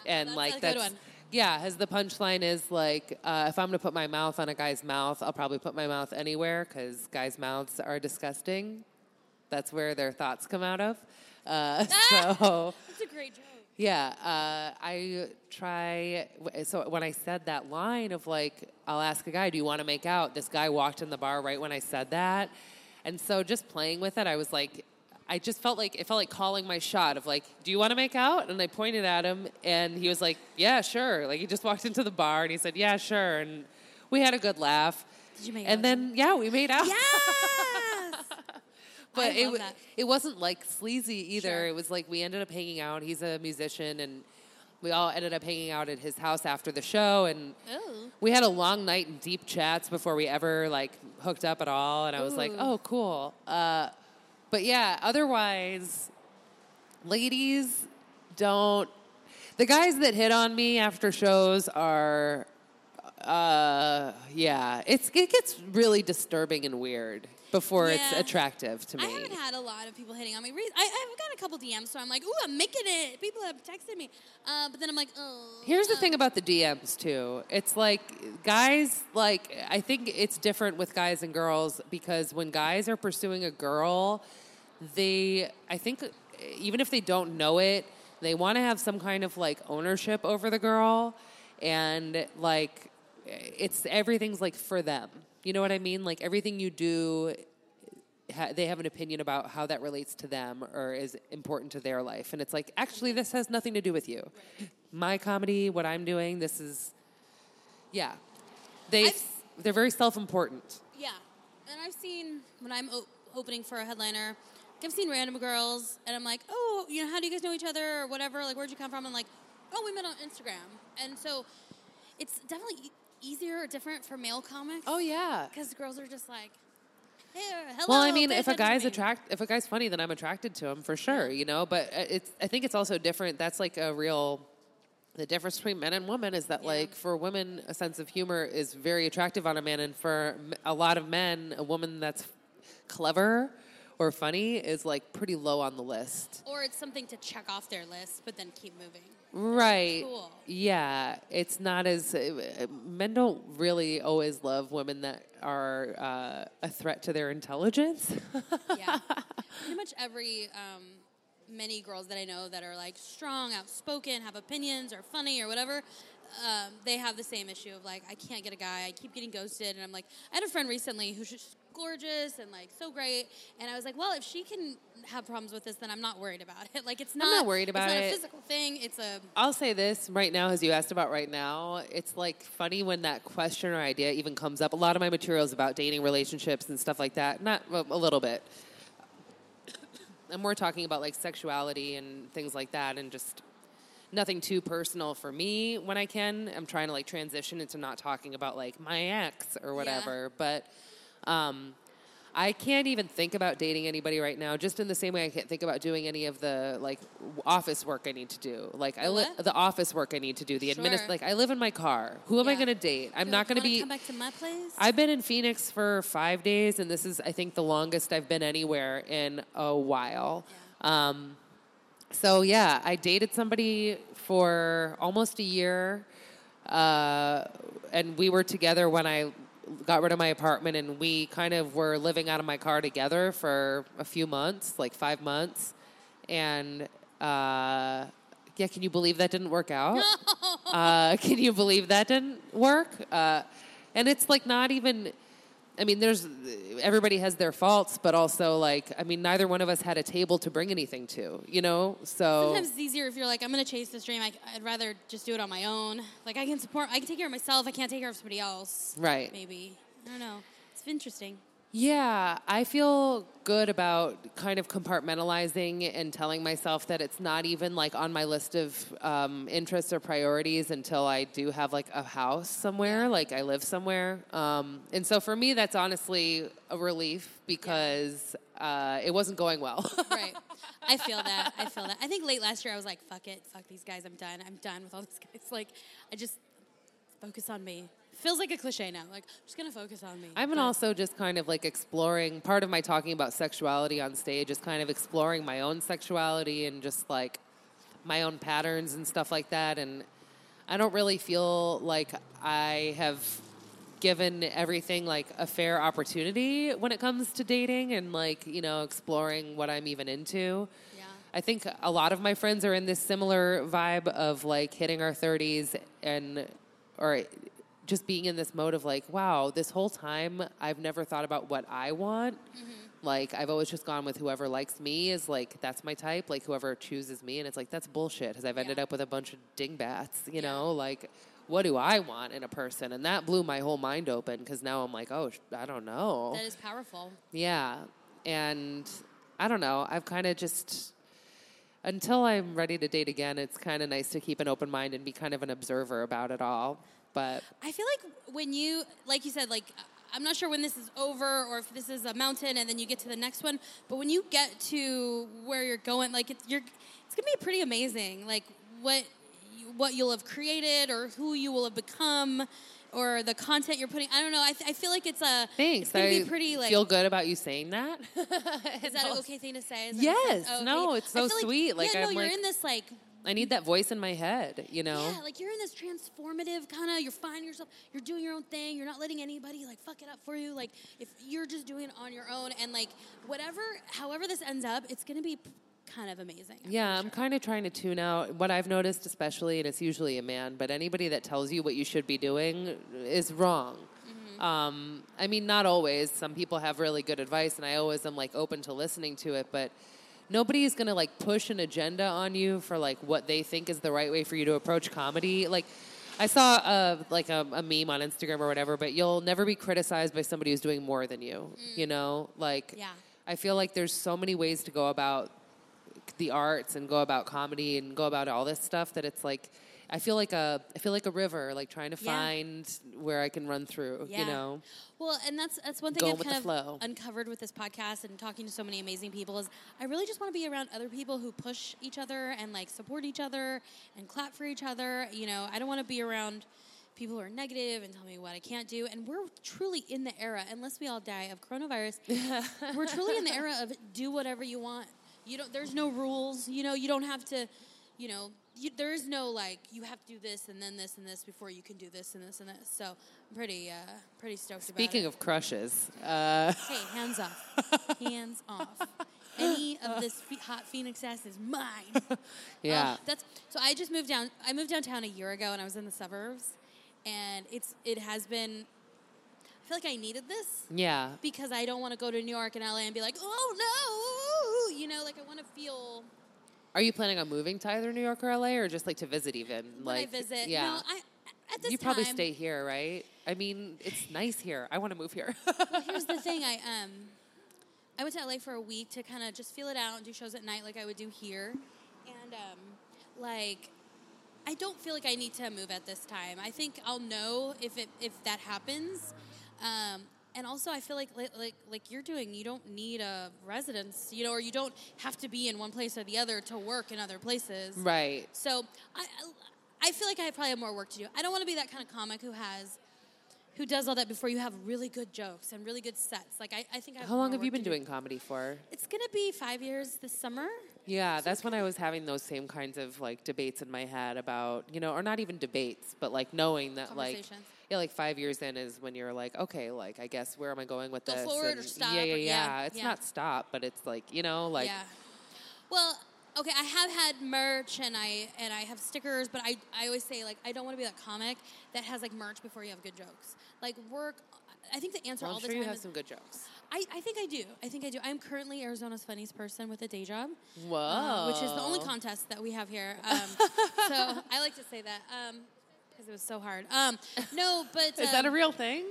and that's like a good that's one. yeah. As the punchline is like, uh, if I'm gonna put my mouth on a guy's mouth, I'll probably put my mouth anywhere because guys' mouths are disgusting. That's where their thoughts come out of. Uh, so. That's a great joke. Yeah, uh, I try. So when I said that line of like, I'll ask a guy, "Do you want to make out?" This guy walked in the bar right when I said that, and so just playing with it, I was like, I just felt like it felt like calling my shot of like, "Do you want to make out?" And I pointed at him, and he was like, "Yeah, sure." Like he just walked into the bar and he said, "Yeah, sure," and we had a good laugh. Did you make And with then yeah, we made out. Yes. But it, that. it wasn't like sleazy either. Sure. It was like we ended up hanging out. He's a musician, and we all ended up hanging out at his house after the show. And Ooh. we had a long night and deep chats before we ever like hooked up at all. And I was like, oh, cool. Uh, but yeah, otherwise, ladies don't. The guys that hit on me after shows are, uh, yeah, it's it gets really disturbing and weird before it's attractive to me. I haven't had a lot of people hitting on me. I, I've got a couple DMs, so I'm like, ooh, I'm making it. People have texted me. Uh, but then I'm like, oh. Here's the um, thing about the DMs too. It's like guys like I think it's different with guys and girls because when guys are pursuing a girl, they I think even if they don't know it, they want to have some kind of like ownership over the girl and like it's everything's like for them. You know what I mean? Like everything you do ha- they have an opinion about how that relates to them or is important to their life. And it's like, actually, this has nothing to do with you. My comedy, what I'm doing, this is, yeah. They, I've- they're very self important. Yeah. And I've seen, when I'm opening for a headliner, I've seen random girls, and I'm like, oh, you know, how do you guys know each other or whatever? Like, where'd you come from? And like, oh, we met on Instagram. And so it's definitely easier or different for male comics. Oh, yeah. Because girls are just like, hey, hello. Well, I mean, if a guy's me. attract, if a guy's funny, then I'm attracted to him for sure, you know. But uh, it's, I think it's also different. That's like a real, the difference between men and women is that Yeah. like for women, a sense of humor is very attractive on a man, and for a lot of men, a woman that's clever or funny is like pretty low on the list. Or it's something to check off their list, but then keep moving. Right. Cool. Yeah, it's not as uh, men don't really always love women that are uh, a threat to their intelligence. Yeah. Pretty much every um, many girls that I know that are like strong, outspoken, have opinions, or funny, or whatever. Um, they have the same issue of like, I can't get a guy. I keep getting ghosted, and I'm like, I had a friend recently who just gorgeous and like so great, and I was like, well, if she can have problems with this, then I'm not worried about it. Like, it's not. I'm not worried about it's not it. a physical thing. It's a I'll say this right now, as you asked about right now, it's like funny when that question or idea even comes up. A lot of my materials about dating relationships and stuff like that, not a, a little bit. And we're talking about like sexuality and things like that, and just nothing too personal for me when I can. I'm trying to like transition into not talking about like my ex or whatever, but. Um, I can't even think about dating anybody right now. Just in the same way, I can't think about doing any of the like office work I need to do. Like I li- the office work I need to do. The Sure. administ- like I live in my car. Who am I going to date? I'm not going to be. come back to my place. I've been in Phoenix for five days, and this is, I think, the longest I've been anywhere in a while. Um, so yeah, I dated somebody for almost a year, uh, and we were together when I got rid of my apartment, and we kind of were living out of my car together for a few months, like five months, and. Uh, yeah, can you believe that didn't work out? Uh, can you believe that didn't work? Uh, and it's like not even. I mean, there's everybody has their faults, but also like I mean, neither one of us had a table to bring anything to, you know. So Sometimes it's easier if you're like, I'm gonna chase this dream. I, would rather just do it on my own. Like I can support, I can take care of myself. I can't take care of somebody else. Right. Maybe I don't know. It's interesting. Yeah, I feel good about kind of compartmentalizing and telling myself that it's not even like on my list of um, interests or priorities until I do have like a house somewhere, like I live somewhere. Um, and so for me, that's honestly a relief because uh, it wasn't going well. Right. I feel that. I feel that. I think late last year I was like, fuck it, fuck these guys. I'm done. I'm done with all these guys. Like, I just focus on me. Feels like a cliche now. Like, I'm just gonna focus on me. I've been But- also just kind of like exploring part of my talking about sexuality on stage is kind of exploring my own sexuality and just like my own patterns and stuff like that. And I don't really feel like I have given everything like a fair opportunity when it comes to dating and like, you know, exploring what I'm even into. Yeah. I think a lot of my friends are in this similar vibe of like hitting our 30s and or just being in this mode of like, wow, this whole time I've never thought about what I want. Mm-hmm. Like I've always just gone with whoever likes me is like that's my type, like whoever chooses me and it's like that's bullshit cuz I've ended Yeah. up with a bunch of dingbats, you Yeah. know? Like what do I want in a person? And that blew my whole mind open cuz now I'm like, oh, I don't know. That is powerful. Yeah. And I don't know. I've kind of just, until I'm ready to date again, it's kind of nice to keep an open mind and be kind of an observer about it all. But I feel like when you, like you said, like I'm not sure when this is over or if this is a mountain and then you get to the next one. But when you get to where you're going, like it's, you're, it's gonna be pretty amazing. Like what you, what you'll have created or who you will have become. Or the content you're putting, I don't know. I, th- I feel like it's a. thanks. It's gonna I be pretty like. feel good about you saying that. is that an okay thing to say? Yes. makes sense? No, okay. it's I so feel sweet. Like, yeah, no, I'm you're in this like I need that voice in my head, you know? Yeah, like you're in this transformative kind of. You're finding yourself. You're doing your own thing. You're not letting anybody like fuck it up for you. Like if you're just doing it on your own, and like whatever, however this ends up, it's gonna be kind of amazing. I'm Yeah, pretty I'm kind of trying to tune out what I've noticed, especially, and it's usually a man, but anybody that tells you what you should be doing is wrong. Um, I mean, not always. Some people have really good advice, and I always am like open to listening to it, but nobody's gonna like push an agenda on you for like what they think is the right way for you to approach comedy. Like, I saw a, like a, a meme on Instagram or whatever, but you'll never be criticized by somebody who's doing more than you. Mm. You know, like Yeah. I feel like there's so many ways to go about the arts and go about comedy and go about all this stuff that it's like I feel like a I feel like a river, like trying to Yeah. find where I can run through. Yeah. You know, Well, and that's that's one thing Going I've kind of flow. uncovered with this podcast and talking to so many amazing people is I really just want to be around other people who push each other and like support each other and clap for each other. You know, I don't want to be around people who are negative and tell me what I can't do. And we're truly in the era, unless we all die of coronavirus, we're truly in the era of do whatever you want. You don't. There's no rules. You know, you don't have to. You know, you, there is no like you have to do this and then this and this before you can do this and this and this. So I'm pretty, uh, pretty stoked speaking about it. Speaking of crushes, uh, Hey, hands off. hands off. Any of this fe- hot Phoenix ass is mine. Yeah. Ugh, that's so. I just moved down. I moved downtown a year ago, and I was in the suburbs, and it's it has been. I feel like I needed this yeah. because I don't want to go to New York and LA and be like, oh no, you know, like I want to feel Are you planning on moving to either New York or LA, or just like to visit even? when like, I visit. Yeah. No, I at this you probably stay here, right? I mean, it's nice here. I want to move here. Well, here's the thing. I um, I went to LA for a week to kind of just feel it out and do shows at night like I would do here, and um, like. I don't feel like I need to move at this time. I think I'll know if it if that happens, um, and also I feel like like like, you're doing. You don't need a residence, you know, or you don't have to be in one place or the other to work in other places. right. So I, I feel like I probably have more work to do. I don't want to be that kind of comic who has, who does all that before you have really good jokes and really good sets. Like I, I think I How long have you been do. doing comedy for? It's gonna be five years this summer. Yeah, that's when I was having those same kinds of like debates in my head about, you know, or not even debates, but like knowing that like yeah, like five years in is when you're like, okay, like I guess where am I going with Go this? forward or stop Yeah, yeah, or- yeah. yeah, It's yeah. not stop, but it's like you know, like yeah. Well, okay, I have had merch and I and I have stickers, but I I always say like I don't want to be that comic that has like merch before you have good jokes. Like work. I think the answer well, all the sure time you have is some good jokes. I, I think I do. I think I do. I'm currently Arizona's funniest person with a day job. Whoa. uh, which is the only contest that we have here. Um, so I like to say that because it was so hard. Um, no, but Is that a um, real thing?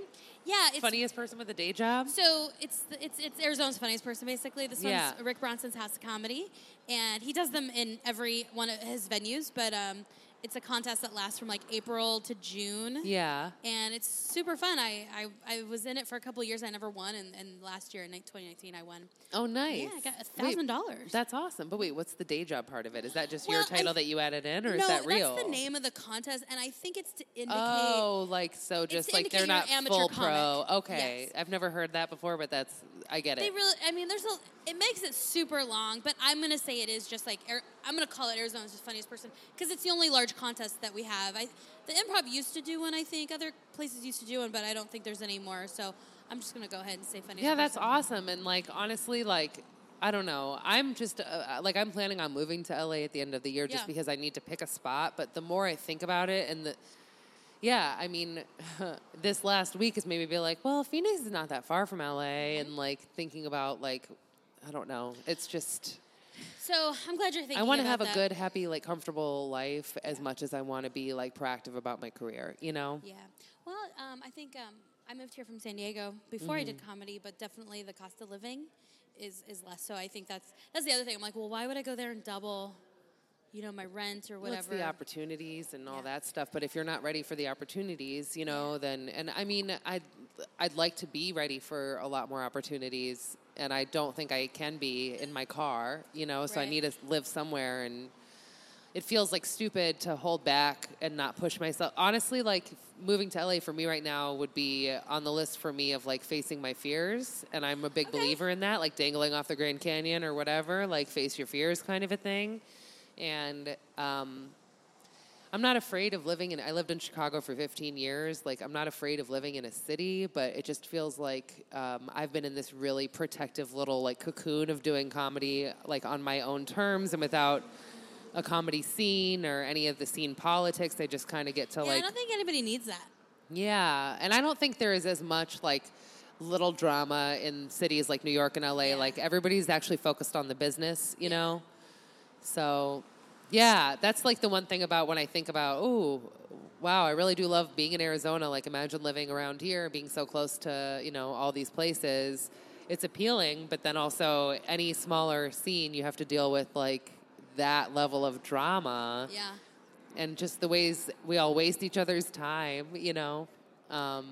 yeah? It's, Funniest person with a day job? So it's it's it's Arizona's funniest person basically. This Yeah. one's Rick Bronson's House of Comedy, and he does them in every one of his venues. But um, it's a contest that lasts from like April to June. Yeah. And it's super fun. I, I, I was in it for a couple of years. I never won, and, and last year in 2019 I won. Oh, nice. Yeah, I got Wait, $1,000. That's awesome. But wait, what's the day job part of it? Is that just your Well, I title th- that you added in, or no, is that real? that's the name of the contest, and I think it's to indicate. Oh, like so, just like they're not an amateur pro. Okay, Yes. I've never heard that before, but that's I get it. They really, I mean, there's a. It makes it super long, but I'm gonna say it is just like er, I'm gonna call it Arizona's funniest person because it's the only large contest that we have. I, the improv used to do one, I think other places used to do one, but I don't think there's any more. So I'm just gonna go ahead and say funniest. yeah, that's person. awesome. And like honestly, like I don't know. I'm just uh, like I'm planning on moving to LA at the end of the year just Yeah. because I need to pick a spot. But the more I think about it, and the yeah, I mean, this last week has made me be like, well, Phoenix is not that far from LA, and like thinking about like I don't know. It's just. So I'm glad you're thinking. I want to have a good, happy, like comfortable life as much as I want to be like proactive about my career. You know? Yeah. Well, um, I think um, I moved here from San Diego before I did Mm-hmm. comedy, but definitely the cost of living is is less. So I think that's that's the other thing. I'm like, well, why would I go there and double, you know, my rent or Well, whatever? the opportunities and all Yeah. that stuff. But if you're not ready for the opportunities, you know, then and I mean, I'd I'd like to be ready for a lot more opportunities, and I don't think I can be in my car. You know, so I need to live somewhere and. It feels like stupid to hold back and not push myself. Honestly, like moving to LA for me right now would be on the list for me of like facing my fears. And I'm a big Okay. believer in that, like dangling off the Grand Canyon or whatever, like face your fears kind of a thing. And um, I'm not afraid of living in. I lived in Chicago for 15 years. Like I'm not afraid of living in a city, but it just feels like um, I've been in this really protective little like cocoon of doing comedy, like on my own terms and without a comedy scene or any of the scene politics. I just kind of get to yeah, I don't think anybody needs that. yeah, and I don't think there is as much like little drama in cities like New York and LA. Yeah. Like everybody's actually focused on the business, you know. So, yeah, that's like the one thing about when I think about, oh, wow, I really do love being in Arizona. Like imagine living around here, being so close to you know all these places. It's appealing, but then also any smaller scene, you have to deal with like that level of drama Yeah. and just the ways we all waste each other's time, you know. Um,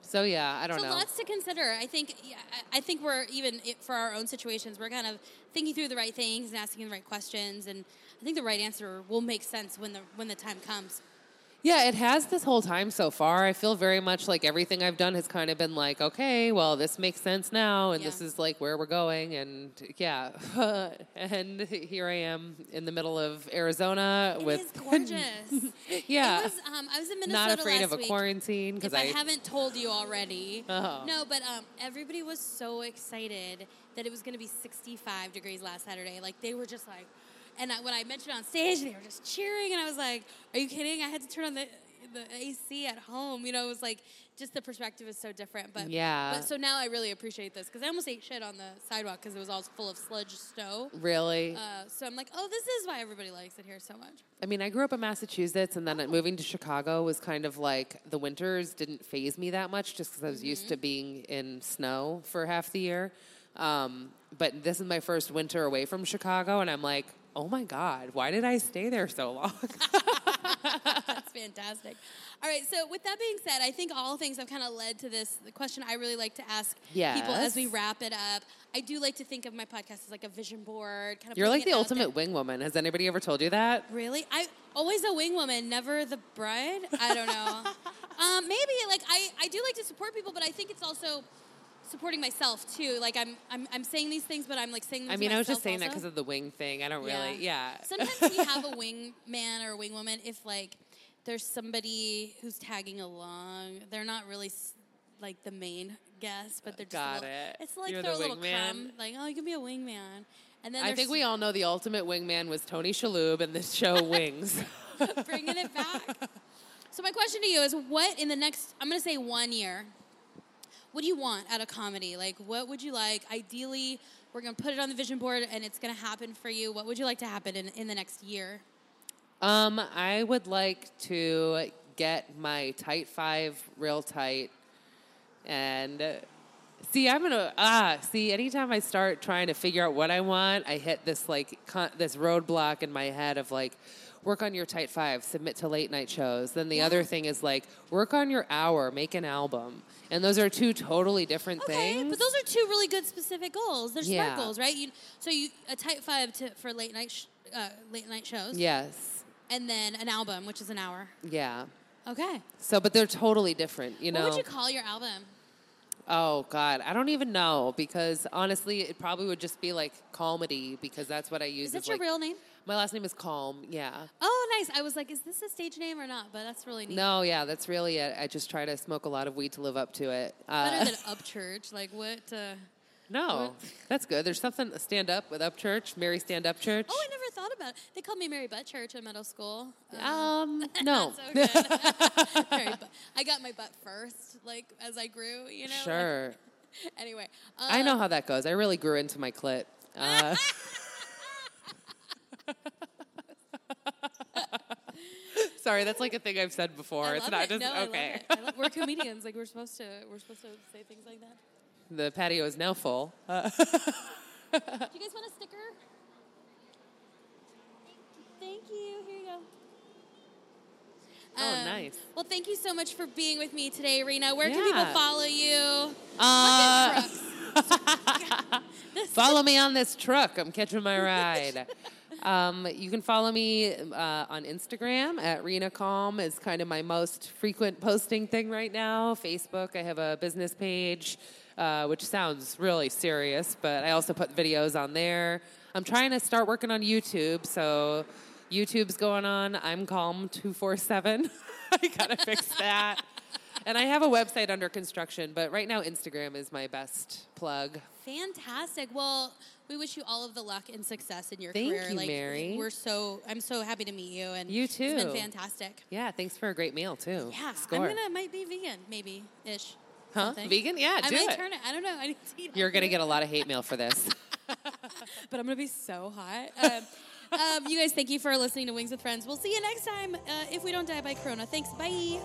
so yeah, I don't so know. lots to consider. I think I think we're even for our own situations, we're kind of thinking through the right things and asking the right questions, and I think the right answer will make sense when the when the time comes. Yeah, it has this whole time so far. I feel very much like everything I've done has kind of been like, okay, well, this makes sense now, and this is like where we're going, and yeah. and here I am in the middle of Arizona It with is gorgeous. yeah, was, um, I was in Minnesota not afraid last of a week. quarantine because I, I, haven't told you already. Oh. No, but um, everybody was so excited that it was going to be 65 degrees last Saturday. Like they were just like, and I, when I mentioned it on stage, they were just cheering, and I was like, "Are you kidding? I had to turn on the the AC at home." You know, it was like just the perspective is so different. But Yeah. But so now I really appreciate this because I almost ate shit on the sidewalk because it was all full of sludge snow. really. Uh, so I'm like, oh, this is why everybody likes it here so much. I mean, I grew up in Massachusetts, and then moving to Chicago was kind of like the winters didn't faze me that much, just because I was used to being in snow for half the year. Um, but this is my first winter away from Chicago, and I'm like, oh my god, why did I stay there so long? That's fantastic. All right, so with that being said, I think all things have kind of led to this the question I really like to ask people as we wrap it up. I do like to think of my podcast as like a vision board, kind of. You're like the ultimate there. wing woman. Has anybody ever told you that? Really, I always a wing woman, never the bride. I don't know. um, maybe like I, I do like to support people, but I think it's also supporting myself too. Like I'm I'm, I'm saying these things, but I'm like saying them I mean, I was just saying that because of the wing thing. I don't really, yeah. Sometimes we have a wing man or a wing woman if like there's somebody who's tagging along. They're not really like the main guest, but they're just Got little, it. It's like You're they're the a little crumb. Like oh, you can be a wingman. And then I think we all know the ultimate wingman was Tony Shalhoub in the show Wings. bringing it back. so my question to you is, what in the next? I'm going to say one year. What do you want out of comedy? Like, what would you like? Ideally, we're going to put it on the vision board, and it's going to happen for you. What would you like to happen in, in the next year? Um, I would like to get my tight five real tight, and see, I'm gonna ah see. Anytime I start trying to figure out what I want, I hit this like con- this roadblock in my head of like. Work on your tight five, submit to late night shows. Then the other thing is like work on your hour, make an album. And those are two totally different Okay, things. but those are two really good specific goals. They're Yeah. smart goals, right? You, so you a tight five to, for late night sh- uh, late night shows, yes. and then an album, which is an hour. Yeah. Okay. So, but they're totally different, you know. What would you call your album? Oh God, I don't even know because honestly, it probably would just be like comedy because that's what I use. Is that your like- real name? My last name is Calm. Yeah. Oh, nice. I was like, is this a stage name or not? But that's really neat. No, yeah, that's really it. I just try to smoke a lot of weed to live up to it. Better Uh, than Upchurch. Like what? Uh, no, that's good. There's something stand up with Upchurch, Mary Stand Up Church. oh, I never thought about it. They called me Mary Butt Church in middle school. Uh, Um, no. Mary Butt. I got my butt first, like as I grew. You know. like- Sure. anyway, I um, know how that goes. I really grew into my clit. Uh, sorry, that's like a thing I've said before. I it's not it. just no, I love okay. it. I love- we're comedians. Like we're supposed to. We're supposed to say things like that. the patio is now full. Uh, Do you guys want a sticker? Thank you. Here you go. Oh, Um, nice. Well, thank you so much for being with me today, Rena. Where can people follow you? Uh, This- follow me on this truck. I'm catching my ride. Um, you can follow me uh, on Instagram at Rena Calm is kind of my most frequent posting thing right now. Facebook, I have a business page, uh, which sounds really serious, but I also put videos on there. I'm trying to start working on YouTube, so YouTube's going on. I'm Calm two four seven. I gotta fix that. And I have a website under construction, but right now Instagram is my best plug. Fantastic. Well, we wish you all of the luck and success in your Thank career. you, like, Mary. We're so I'm so happy to meet you, and You too. It's been fantastic. Yeah, thanks for a great meal too. Yeah, Score. I'm gonna might be vegan, maybe ish. Huh? something. Vegan? Yeah, I do might it. turn it. I don't know. I need to eat You're gonna healthier. get a lot of hate mail for this. but I'm gonna be so hot. Um, um, you guys, thank you for listening to Wings with Friends. We'll see you next time uh, if we don't die by Corona. Thanks. Bye.